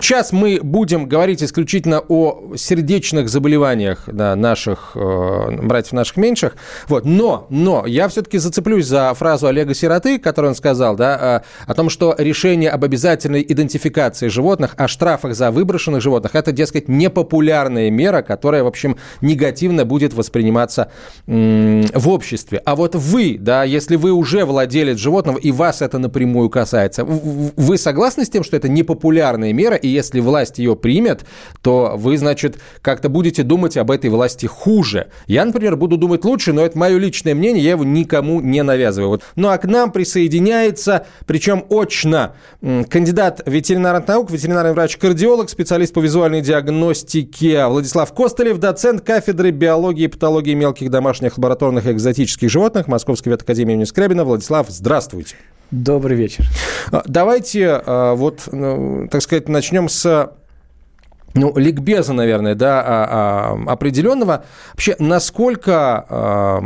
Сейчас мы будем говорить исключительно о сердечных заболеваниях да, наших э, братьев наших меньших. Вот. Но, но я все-таки зацеплюсь за фразу Олега Сироты, которую он сказал, да, э, о том, что решение об обязательной идентификации животных, о штрафах за выброшенных животных, это, дескать, непопулярная мера, которая, в общем, негативно будет восприниматься м- в обществе. А вот вы, да, если вы уже владелец животного, и вас это напрямую касается, вы согласны с тем, что это непопулярная мера, и если власть ее примет, то вы, значит, как-то будете думать об этой власти хуже. Я, например, буду думать лучше, но это мое личное мнение, я его никому не навязываю. Вот. Ну а к нам присоединяется, причем очно, кандидат ветеринарных наук, ветеринарный врач-кардиолог, специалист по визуальной диагностике Владислав Костылев, доцент кафедры биологии и патологии мелких домашних лабораторных и экзотических животных Московской ветакадемии имени Скрябина. Владислав, здравствуйте. Добрый вечер. А, давайте а, вот, ну, так сказать, начнем с ну, ликбеза, наверное, да, а, определенного. Вообще, насколько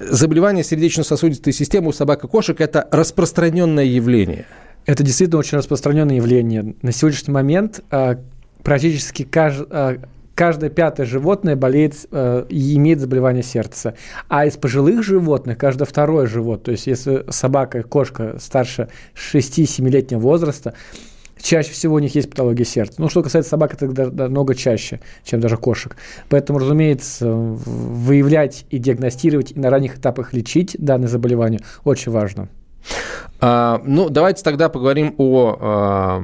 заболевание сердечно-сосудистой системы у собак и кошек – это распространенное явление? Это действительно очень распространенное явление. На сегодняшний момент практически каждый каждое пятое животное болеет э, и имеет заболевание сердца. А из пожилых животных каждое второе животное, то есть если собака, кошка старше 6-7-летнего возраста, чаще всего у них есть патология сердца. Ну, что касается собак, это намного чаще, чем даже кошек. Поэтому, разумеется, выявлять и диагностировать, и на ранних этапах лечить данное заболевание очень важно. А, ну, давайте тогда поговорим о,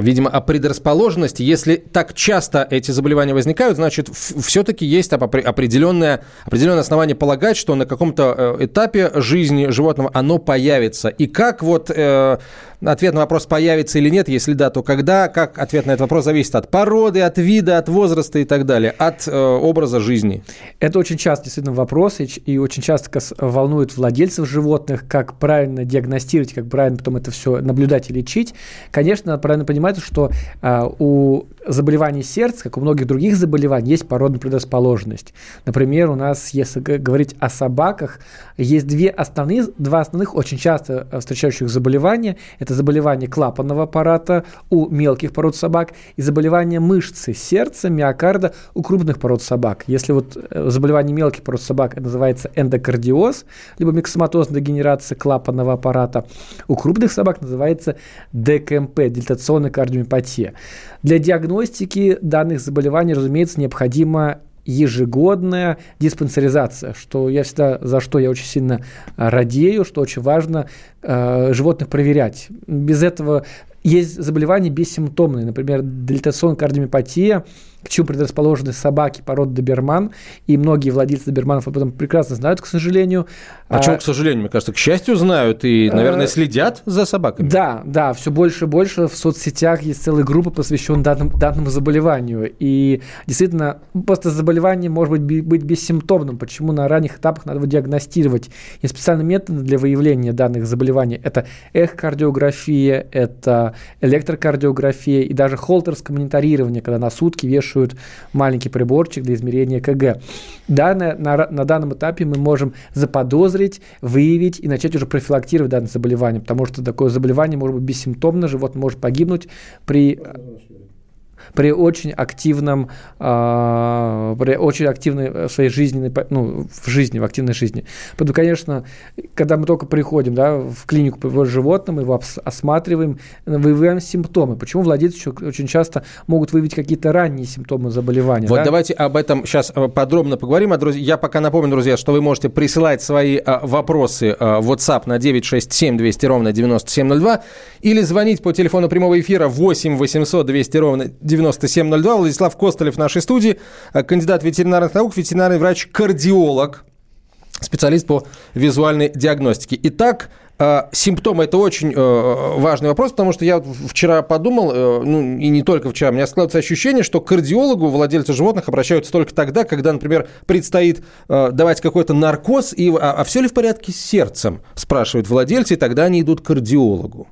видимо, о предрасположенности. Если так часто эти заболевания возникают, значит, все-таки есть определенное, определенное основание полагать, что на каком-то э, этапе жизни животного оно появится. И как вот э, ответ на вопрос, появится или нет, если да, то когда, как ответ на этот вопрос зависит от породы, от вида, от возраста и так далее, от э, образа жизни? Это очень часто действительно вопрос, и, и очень часто волнует владельцев животных, как правильно диагностировать как правильно потом это все наблюдать и лечить, конечно, правильно понимать, что а, у заболеваний сердца, как у многих других заболеваний, есть породная предрасположенность. Например, у нас, если говорить о собаках, есть две основные, два основных очень часто встречающих заболевания. Это заболевание клапанного аппарата у мелких пород собак и заболевание мышцы сердца, миокарда у крупных пород собак. Если вот э, заболевание мелких пород собак называется эндокардиоз, либо миксоматозная дегенерация клапанного аппарата, у крупных собак называется ДКМП, дилатационная кардиомиопатия. Для диагностики данных заболеваний, разумеется, необходимо ежегодная диспансеризация, что я всегда, за что я очень сильно радею, что очень важно э, животных проверять. Без этого есть заболевания бессимптомные, например, дилатационная кардиомиопатия, к чему предрасположены собаки породы доберман, и многие владельцы доберманов об этом прекрасно знают, к сожалению. Почему, а, к сожалению? Мне кажется, к счастью, знают и, наверное, э, следят за собаками. Да, да, все больше и больше в соцсетях есть целые группы, посвященные данному, данному заболеванию. И действительно, просто заболевание может быть, быть бессимптомным. Почему на ранних этапах надо его диагностировать? Есть специальные методы для выявления данных заболеваний. Это эхокардиография, это электрокардиография и даже холтерское мониторирование, когда на сутки вешают вешают маленький приборчик для измерения КГ. Да, на, на, данном этапе мы можем заподозрить, выявить и начать уже профилактировать данное заболевание, потому что такое заболевание может быть бессимптомно, животное может погибнуть при при очень активном, э, при очень активной своей жизненной, ну, в жизни, в активной жизни. Поэтому, конечно, когда мы только приходим да, в клинику по животным, его осматриваем, выявляем симптомы. Почему владельцы очень часто могут выявить какие-то ранние симптомы заболевания? Вот да? давайте об этом сейчас э, подробно поговорим. А, друзья, я пока напомню, друзья, что вы можете присылать свои а, вопросы а, в WhatsApp на 967 200 ровно 9702 или звонить по телефону прямого эфира 8 800 200 ровно 9702. Владислав Костолев в нашей студии, э, кандидат ветеринарных наук, ветеринарный врач-кардиолог, специалист по визуальной диагностике. Итак, А, симптомы – это очень э, важный вопрос, потому что я вчера подумал, э, ну, и не только вчера, у меня складывается ощущение, что кардиологу владельцы животных обращаются только тогда, когда, например, предстоит э, давать какой-то наркоз, и, а, а все ли в порядке с сердцем, спрашивают владельцы, и тогда они идут к кардиологу.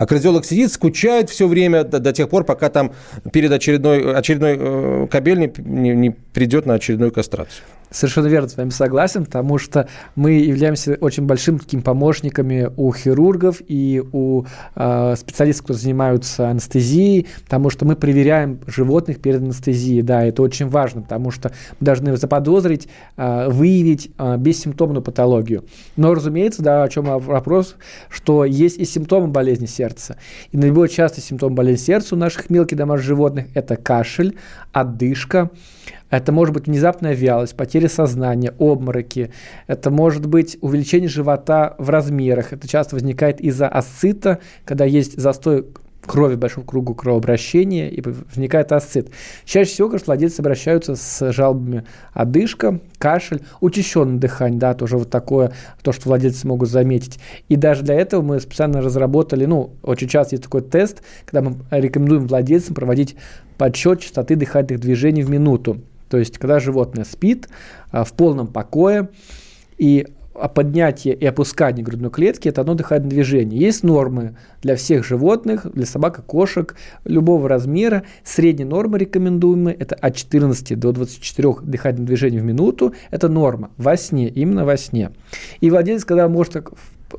А кардиолог сидит, скучает все время до, до тех пор, пока там перед очередной, очередной э, кабель не, не придет на очередную кастрацию. Совершенно верно с вами согласен, потому что мы являемся очень большими такими помощниками у хирургов и у э, специалистов, которые занимаются анестезией, потому что мы проверяем животных перед анестезией. Да, это очень важно, потому что мы должны заподозрить, э, выявить э, бессимптомную патологию. Но, разумеется, да, о чем вопрос, что есть и симптомы болезни сердца. И наиболее частый симптом болезни сердца у наших мелких домашних животных – это кашель, одышка, это может быть внезапная вялость, потеря сознания, обмороки. Это может быть увеличение живота в размерах. Это часто возникает из-за асцита, когда есть застой крови в большом кругу кровообращения, и возникает асцит. Чаще всего, конечно, владельцы обращаются с жалобами одышка, кашель, учащенное дыхание, да, тоже вот такое, то, что владельцы могут заметить. И даже для этого мы специально разработали, ну, очень часто есть такой тест, когда мы рекомендуем владельцам проводить подсчет частоты дыхательных движений в минуту. То есть, когда животное спит а, в полном покое, и поднятие и опускание грудной клетки – это одно дыхательное движение. Есть нормы для всех животных, для собак и кошек любого размера. Средняя норма рекомендуемая – это от 14 до 24 дыхательных движений в минуту. Это норма во сне, именно во сне. И владелец, когда может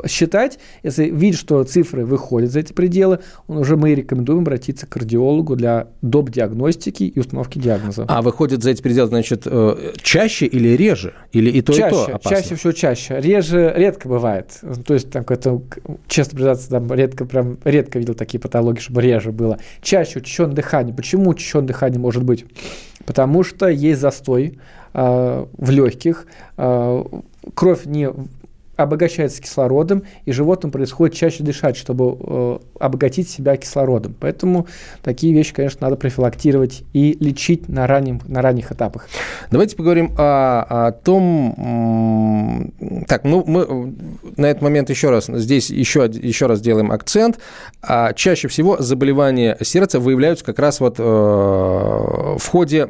считать, если видит, что цифры выходят за эти пределы, он уже мы рекомендуем обратиться к кардиологу для доп. диагностики и установки диагноза. А выходит за эти пределы, значит, э, чаще или реже? Или и то, чаще, и то опасно? Чаще всего чаще. Реже редко бывает. То есть, там какое-то, честно признаться, там редко, прям редко видел такие патологии, чтобы реже было. Чаще учащенное дыхание. Почему учащенное дыхание может быть? Потому что есть застой э, в легких, э, кровь не обогащается кислородом, и животным происходит чаще дышать, чтобы э, обогатить себя кислородом. Поэтому такие вещи, конечно, надо профилактировать и лечить на, раннем, на ранних этапах. Давайте поговорим о, о том... Так, ну, мы на этот момент еще раз, здесь еще, еще раз делаем акцент. А чаще всего заболевания сердца выявляются как раз вот э, в ходе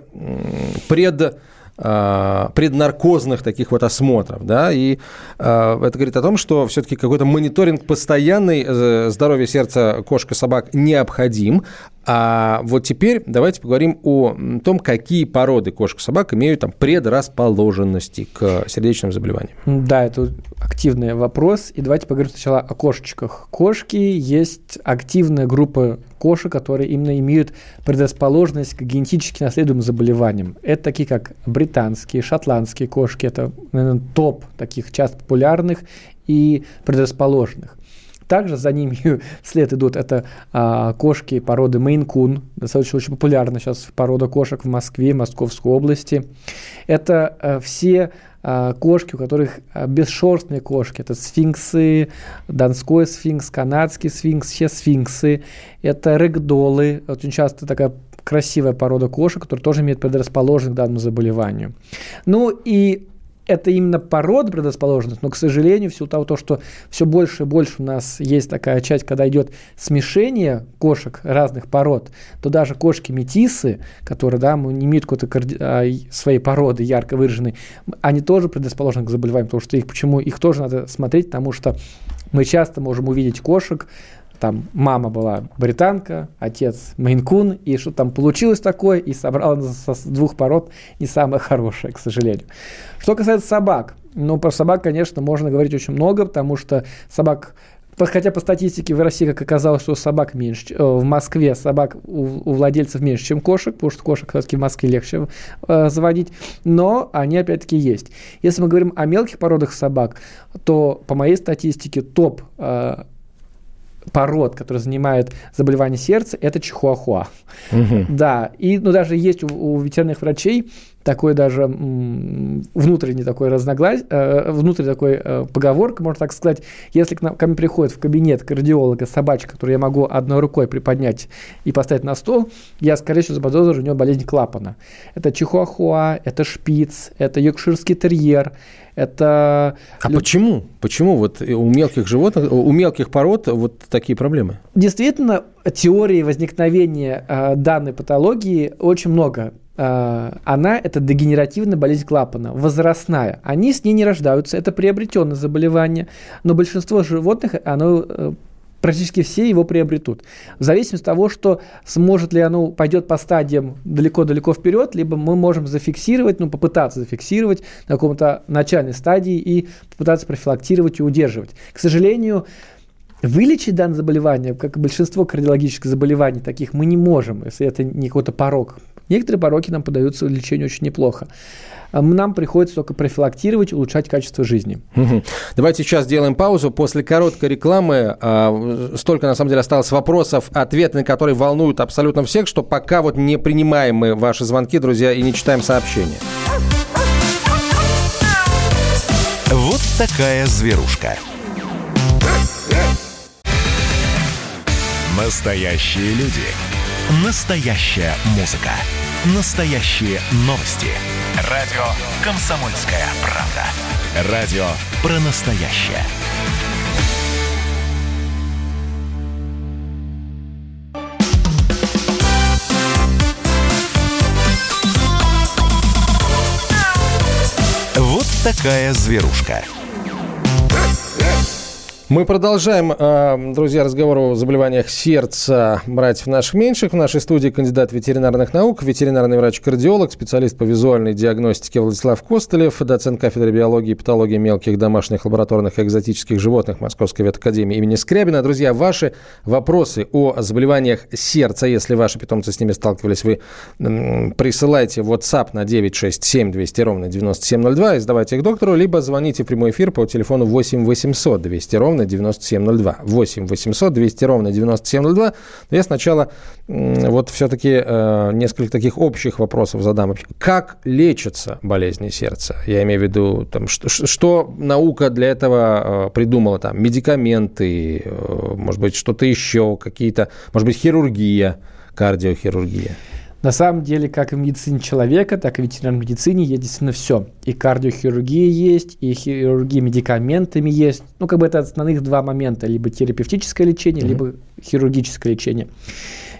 пред преднаркозных таких вот осмотров, да, и э, это говорит о том, что все-таки какой-то мониторинг постоянный э, здоровья сердца кошек и собак необходим, а вот теперь давайте поговорим о том, какие породы кошек и собак имеют там предрасположенности к сердечным заболеваниям. Да, это активный вопрос. И давайте поговорим сначала о кошечках. Кошки есть активная группа кошек, которые именно имеют предрасположенность к генетически наследуемым заболеваниям. Это такие как британские, шотландские кошки. Это, наверное, топ таких часто популярных и предрасположенных. Также за ними вслед идут это а, кошки породы Мейн-кун, достаточно очень популярна сейчас порода кошек в Москве, Московской области. Это а, все а, кошки, у которых а, бесшерстные кошки. Это сфинксы, донской сфинкс, канадский сфинкс, все сфинксы. Это рэгдолы, очень часто такая красивая порода кошек, которая тоже имеет предрасположенность к данному заболеванию. Ну и это именно порода предрасположенность, но, к сожалению, в силу того, то, что все больше и больше у нас есть такая часть, когда идет смешение кошек разных пород, то даже кошки-метисы, которые да, не имеют какой-то карди... А, своей породы ярко выраженной, они тоже предрасположены к заболеваниям, потому что их почему их тоже надо смотреть, потому что мы часто можем увидеть кошек, там мама была британка, отец мейнкун, и что там получилось такое, и собрал с двух пород не самое хорошее, к сожалению. Что касается собак, ну, про собак, конечно, можно говорить очень много, потому что собак Хотя по статистике в России, как оказалось, что собак меньше, э, в Москве собак у, у владельцев меньше, чем кошек, потому что кошек все-таки в Москве легче э, заводить, но они опять-таки есть. Если мы говорим о мелких породах собак, то по моей статистике топ э, пород, которые занимают заболевания сердца, это чихуахуа. Угу. Да, и ну, даже есть у, у ветеринарных врачей такой даже внутренний такой разногласие, э, внутренний такой э, поговорка, можно так сказать. Если к нам, ко мне приходит в кабинет кардиолога собачка, которую я могу одной рукой приподнять и поставить на стол, я, скорее всего, заподозрю у нее болезнь клапана. Это чихуахуа, это шпиц, это йоркширский терьер, это... А Лю... почему? Почему вот у мелких животных, у мелких пород вот такие проблемы? Действительно, теории возникновения э, данной патологии очень много. Э, она – это дегенеративная болезнь клапана, возрастная. Они с ней не рождаются, это приобретенное заболевание, но большинство животных, оно э, практически все его приобретут. В зависимости от того, что сможет ли оно пойдет по стадиям далеко-далеко вперед, либо мы можем зафиксировать, ну, попытаться зафиксировать на каком-то начальной стадии и попытаться профилактировать и удерживать. К сожалению, Вылечить данное заболевание, как и большинство кардиологических заболеваний таких, мы не можем, если это не какой-то порог. Некоторые пороки нам подаются лечению очень неплохо. Нам приходится только профилактировать, улучшать качество жизни. Угу. Давайте сейчас сделаем паузу. После короткой рекламы э, столько, на самом деле, осталось вопросов, ответы на которые волнуют абсолютно всех, что пока вот не принимаем мы ваши звонки, друзья, и не читаем сообщения. Вот такая зверушка. Настоящие люди. Настоящая музыка. Настоящие новости. Радио «Комсомольская правда». Радио про настоящее. Вот такая зверушка. Мы продолжаем, э, друзья, разговор о заболеваниях сердца братьев наших меньших. В нашей студии кандидат ветеринарных наук, ветеринарный врач-кардиолог, специалист по визуальной диагностике Владислав Костылев, доцент кафедры биологии и патологии мелких домашних лабораторных и экзотических животных Московской ветакадемии имени Скрябина. Друзья, ваши вопросы о заболеваниях сердца, если ваши питомцы с ними сталкивались, вы присылайте WhatsApp на 967 200 ровно 9702 и сдавайте их доктору, либо звоните в прямой эфир по телефону 8 800 200 ровно ровно 9702. 8 800 200 ровно 9702. Но я сначала вот все-таки э, несколько таких общих вопросов задам. Как лечатся болезни сердца? Я имею в виду, там, что, что наука для этого э, придумала? Там, медикаменты, э, может быть, что-то еще, какие-то, может быть, хирургия, кардиохирургия. На самом деле, как и в медицине человека, так и в ветеринарной медицине есть действительно все. И кардиохирургия есть, и хирургия медикаментами есть. Ну, как бы это основных два момента. Либо терапевтическое лечение, mm-hmm. либо хирургическое лечение.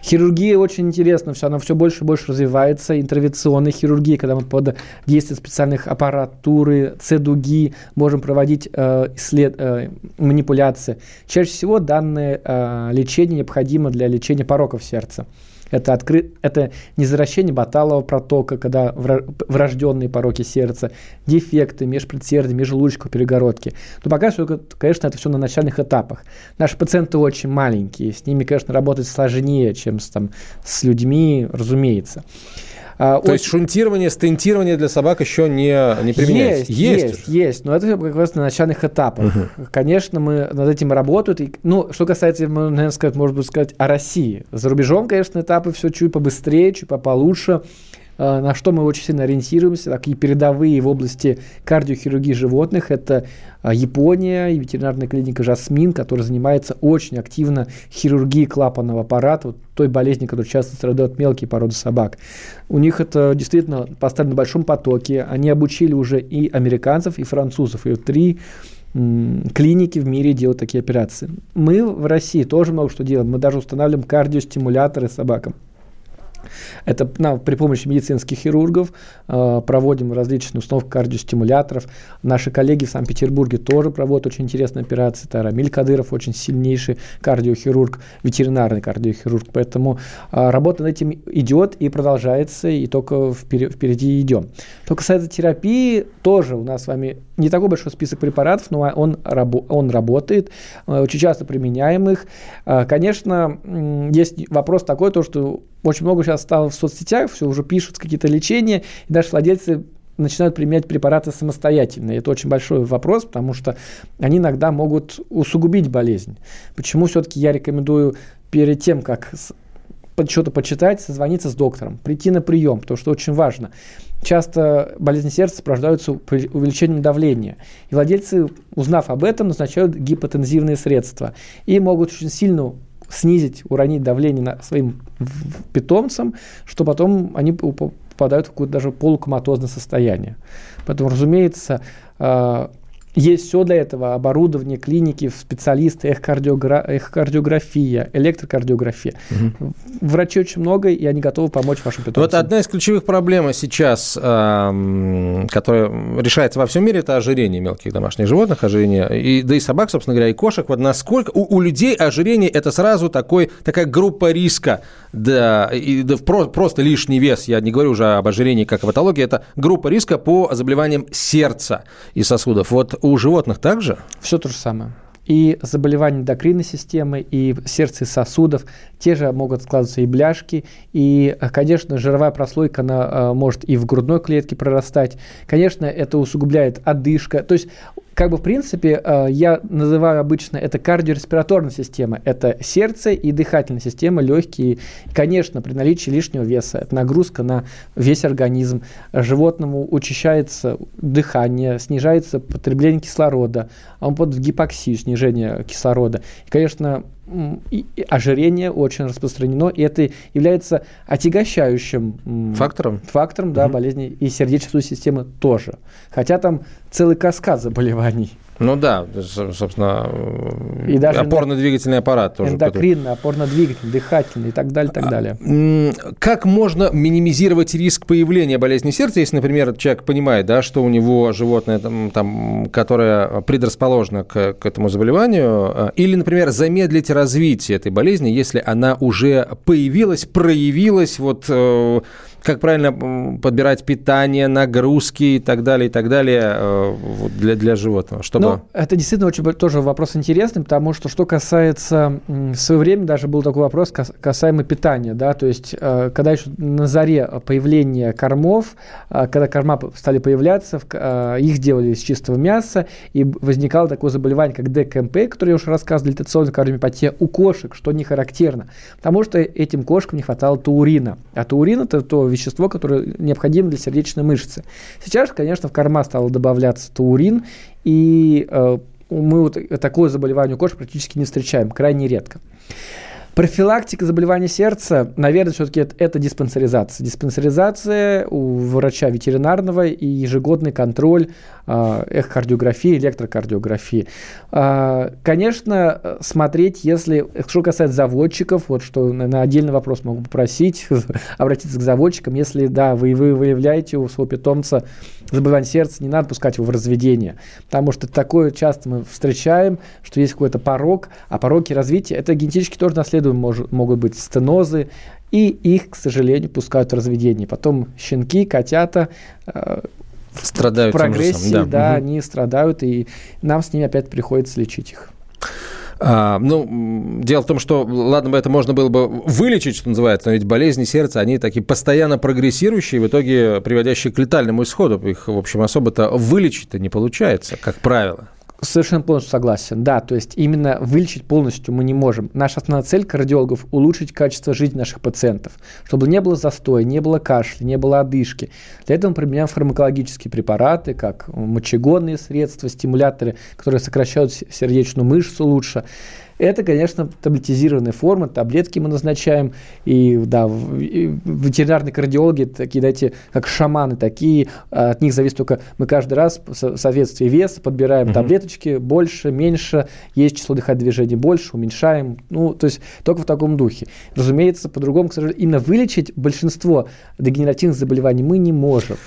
Хирургия очень интересна, все, она все больше и больше развивается. Интервенционная хирургия, когда мы под действием специальных аппаратуры, цедуги можем проводить э, исслед, э, манипуляции. Чаще всего данное э, лечение необходимо для лечения пороков сердца. Это, откры... это незаращение баталового протока, когда врожденные пороки сердца, дефекты межпредсердия, межжелудочковой перегородки. Но пока что, конечно, это все на начальных этапах. Наши пациенты очень маленькие, с ними, конечно, работать сложнее, чем с, там, с людьми, разумеется. А, То от... есть шунтирование, стентирование для собак еще не, не применяется? Есть, есть, есть, есть, но это как раз на начальных этапах. Угу. Конечно, мы над этим работают. И, ну, что касается, наверное, сказать, может быть, сказать о России. За рубежом, конечно, этапы все чуть побыстрее, чуть получше. Э, на что мы очень сильно ориентируемся, такие передовые в области кардиохирургии животных, это э, Япония и ветеринарная клиника «Жасмин», которая занимается очень активно хирургией клапанного аппарата, вот той болезни, которой часто страдают мелкие породы собак. У них это действительно поставлено в большом потоке. Они обучили уже и американцев, и французов, и три клиники в мире делают такие операции. Мы в России тоже много что делаем. Мы даже устанавливаем кардиостимуляторы собакам. Это на, при помощи медицинских хирургов э, проводим различные установки кардиостимуляторов. Наши коллеги в Санкт-Петербурге тоже проводят очень интересные операции. Это Рамиль Кадыров, очень сильнейший кардиохирург, ветеринарный кардиохирург. Поэтому э, работа над этим идет и продолжается, и только вперед, впереди идем. Что касается терапии, тоже у нас с вами не такой большой список препаратов, но он, рабо- он работает, э, очень часто применяем их. Э, конечно, есть вопрос такой, то, что очень много сейчас стало в соцсетях, все уже пишут какие-то лечения, и даже владельцы начинают применять препараты самостоятельно. Это очень большой вопрос, потому что они иногда могут усугубить болезнь. Почему все-таки я рекомендую перед тем, как что-то почитать, созвониться с доктором, прийти на прием, потому что очень важно. Часто болезни сердца сопровождаются увеличением давления. И владельцы, узнав об этом, назначают гипотензивные средства. И могут очень сильно снизить, уронить давление на своим питомцам, что потом они попадают в какое-то даже полукоматозное состояние. Поэтому, разумеется, а, есть все для этого, оборудование, клиники, специалисты, эхокардиогра... эхокардиография, электрокардиография. Угу. Врачей очень много, и они готовы помочь вашим питомцам. Вот одна из ключевых проблем сейчас, э, которая решается во всем мире, это ожирение мелких домашних животных, ожирение, и, да и собак, собственно говоря, и кошек. Вот насколько у, у людей ожирение – это сразу такой, такая группа риска, да, и, да, про, просто лишний вес, я не говорю уже об ожирении как о патологии, это группа риска по заболеваниям сердца и сосудов. Вот у животных также? Все то же самое и заболевания эндокринной системы, и сердца и сосудов. Те же могут складываться и бляшки, и, конечно, жировая прослойка, она а, может и в грудной клетке прорастать. Конечно, это усугубляет одышка. То есть как бы в принципе а, я называю обычно это кардиореспираторная система. Это сердце и дыхательная система, легкие. Конечно, при наличии лишнего веса, это нагрузка на весь организм. Животному учащается дыхание, снижается потребление кислорода, он под гипоксию, снижение кислорода. И, конечно, и ожирение очень распространено, и это является отягощающим фактором, фактором да, угу. болезни и сердечно-сосудистой системы тоже. Хотя там целый каскад заболеваний. Ну да, собственно, и даже опорно-двигательный аппарат тоже. Эндокринный, опорно-двигательный, дыхательный и так далее, так а, далее. Как можно минимизировать риск появления болезни сердца, если, например, человек понимает, да, что у него животное, там, там, которое предрасположено к, к этому заболеванию, а, или, например, замедлить развитие этой болезни, если она уже появилась, проявилась, вот э, как правильно подбирать питание, нагрузки и так далее, и так далее э, для, для животного, чтобы... Ну, это действительно очень тоже вопрос интересный, потому что что касается... В свое время даже был такой вопрос касаемо питания, да, то есть э, когда еще на заре появления кормов, э, когда корма стали появляться, их делали из чистого мяса, и возникало такое заболевание, как ДКМП, которое я уже рассказывал, дилатационная кардиомиопатия у кошек, что не характерно, потому что этим кошкам не хватало таурина, а таурин – это то вещество, которое необходимо для сердечной мышцы. Сейчас, конечно, в корма стало добавляться таурин, и э, мы вот такое заболевание кошек практически не встречаем, крайне редко. Профилактика заболевания сердца, наверное, все-таки это, это диспансеризация. Диспансеризация у врача ветеринарного и ежегодный контроль э, эхокардиографии, электрокардиографии. Э, конечно, смотреть, если, что касается заводчиков, вот что на отдельный вопрос могу попросить, обратиться к заводчикам, если, да, вы, вы выявляете у своего питомца заболевание сердца, не надо пускать его в разведение, потому что такое часто мы встречаем, что есть какой-то порог, а пороки развития, это генетически тоже наследуемые может, могут быть стенозы, и их, к сожалению, пускают в разведение. Потом щенки, котята э, страдают в прогрессии, да, да угу. они страдают, и нам с ними опять приходится лечить их. А, ну, дело в том, что, ладно бы это можно было бы вылечить, что называется, но ведь болезни сердца, они такие постоянно прогрессирующие, в итоге приводящие к летальному исходу. Их, в общем, особо-то вылечить-то не получается, как правило. Совершенно полностью согласен. Да, то есть именно вылечить полностью мы не можем. Наша основная цель кардиологов – улучшить качество жизни наших пациентов, чтобы не было застоя, не было кашля, не было одышки. Для этого мы применяем фармакологические препараты, как мочегонные средства, стимуляторы, которые сокращают сердечную мышцу лучше. Это, конечно, таблетизированная форма, таблетки мы назначаем, и, да, и ветеринарные кардиологи, такие, знаете, как шаманы такие, от них зависит только, мы каждый раз в соответствии веса подбираем угу. таблеточки, больше, меньше, есть число дыхательных движений больше, уменьшаем, ну, то есть только в таком духе. Разумеется, по-другому, к сожалению, именно вылечить большинство дегенеративных заболеваний мы не можем.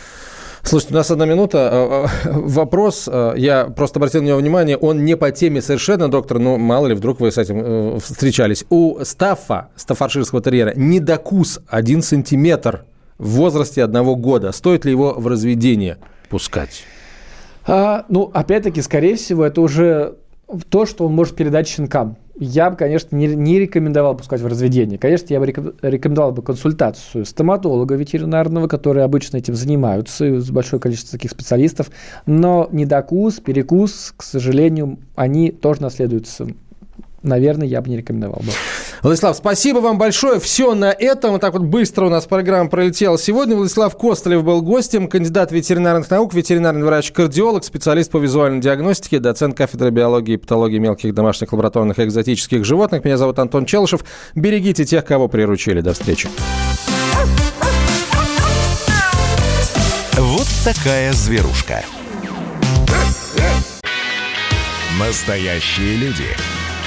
Слушайте, у нас одна минута. А, а, вопрос, а, я просто обратил на него внимание, он не по теме совершенно, доктор, но мало ли, вдруг вы с этим э, встречались. У стаффа, стаффорширского терьера, недокус 1 сантиметр в возрасте одного года. Стоит ли его в разведение пускать? А, ну, опять-таки, скорее всего, это уже то, что он может передать щенкам я бы, конечно, не, не рекомендовал пускать в разведение. Конечно, я бы рекомендовал бы консультацию стоматолога ветеринарного, которые обычно этим занимаются, с большое количество таких специалистов. Но недокус, перекус, к сожалению, они тоже наследуются наверное, я бы не рекомендовал бы. Владислав, спасибо вам большое. Все на этом. Вот так вот быстро у нас программа пролетела сегодня. Владислав Костолев был гостем, кандидат ветеринарных наук, ветеринарный врач-кардиолог, специалист по визуальной диагностике, доцент кафедры биологии и патологии мелких домашних лабораторных и экзотических животных. Меня зовут Антон Челышев. Берегите тех, кого приручили. До встречи. Вот такая зверушка. Настоящие люди.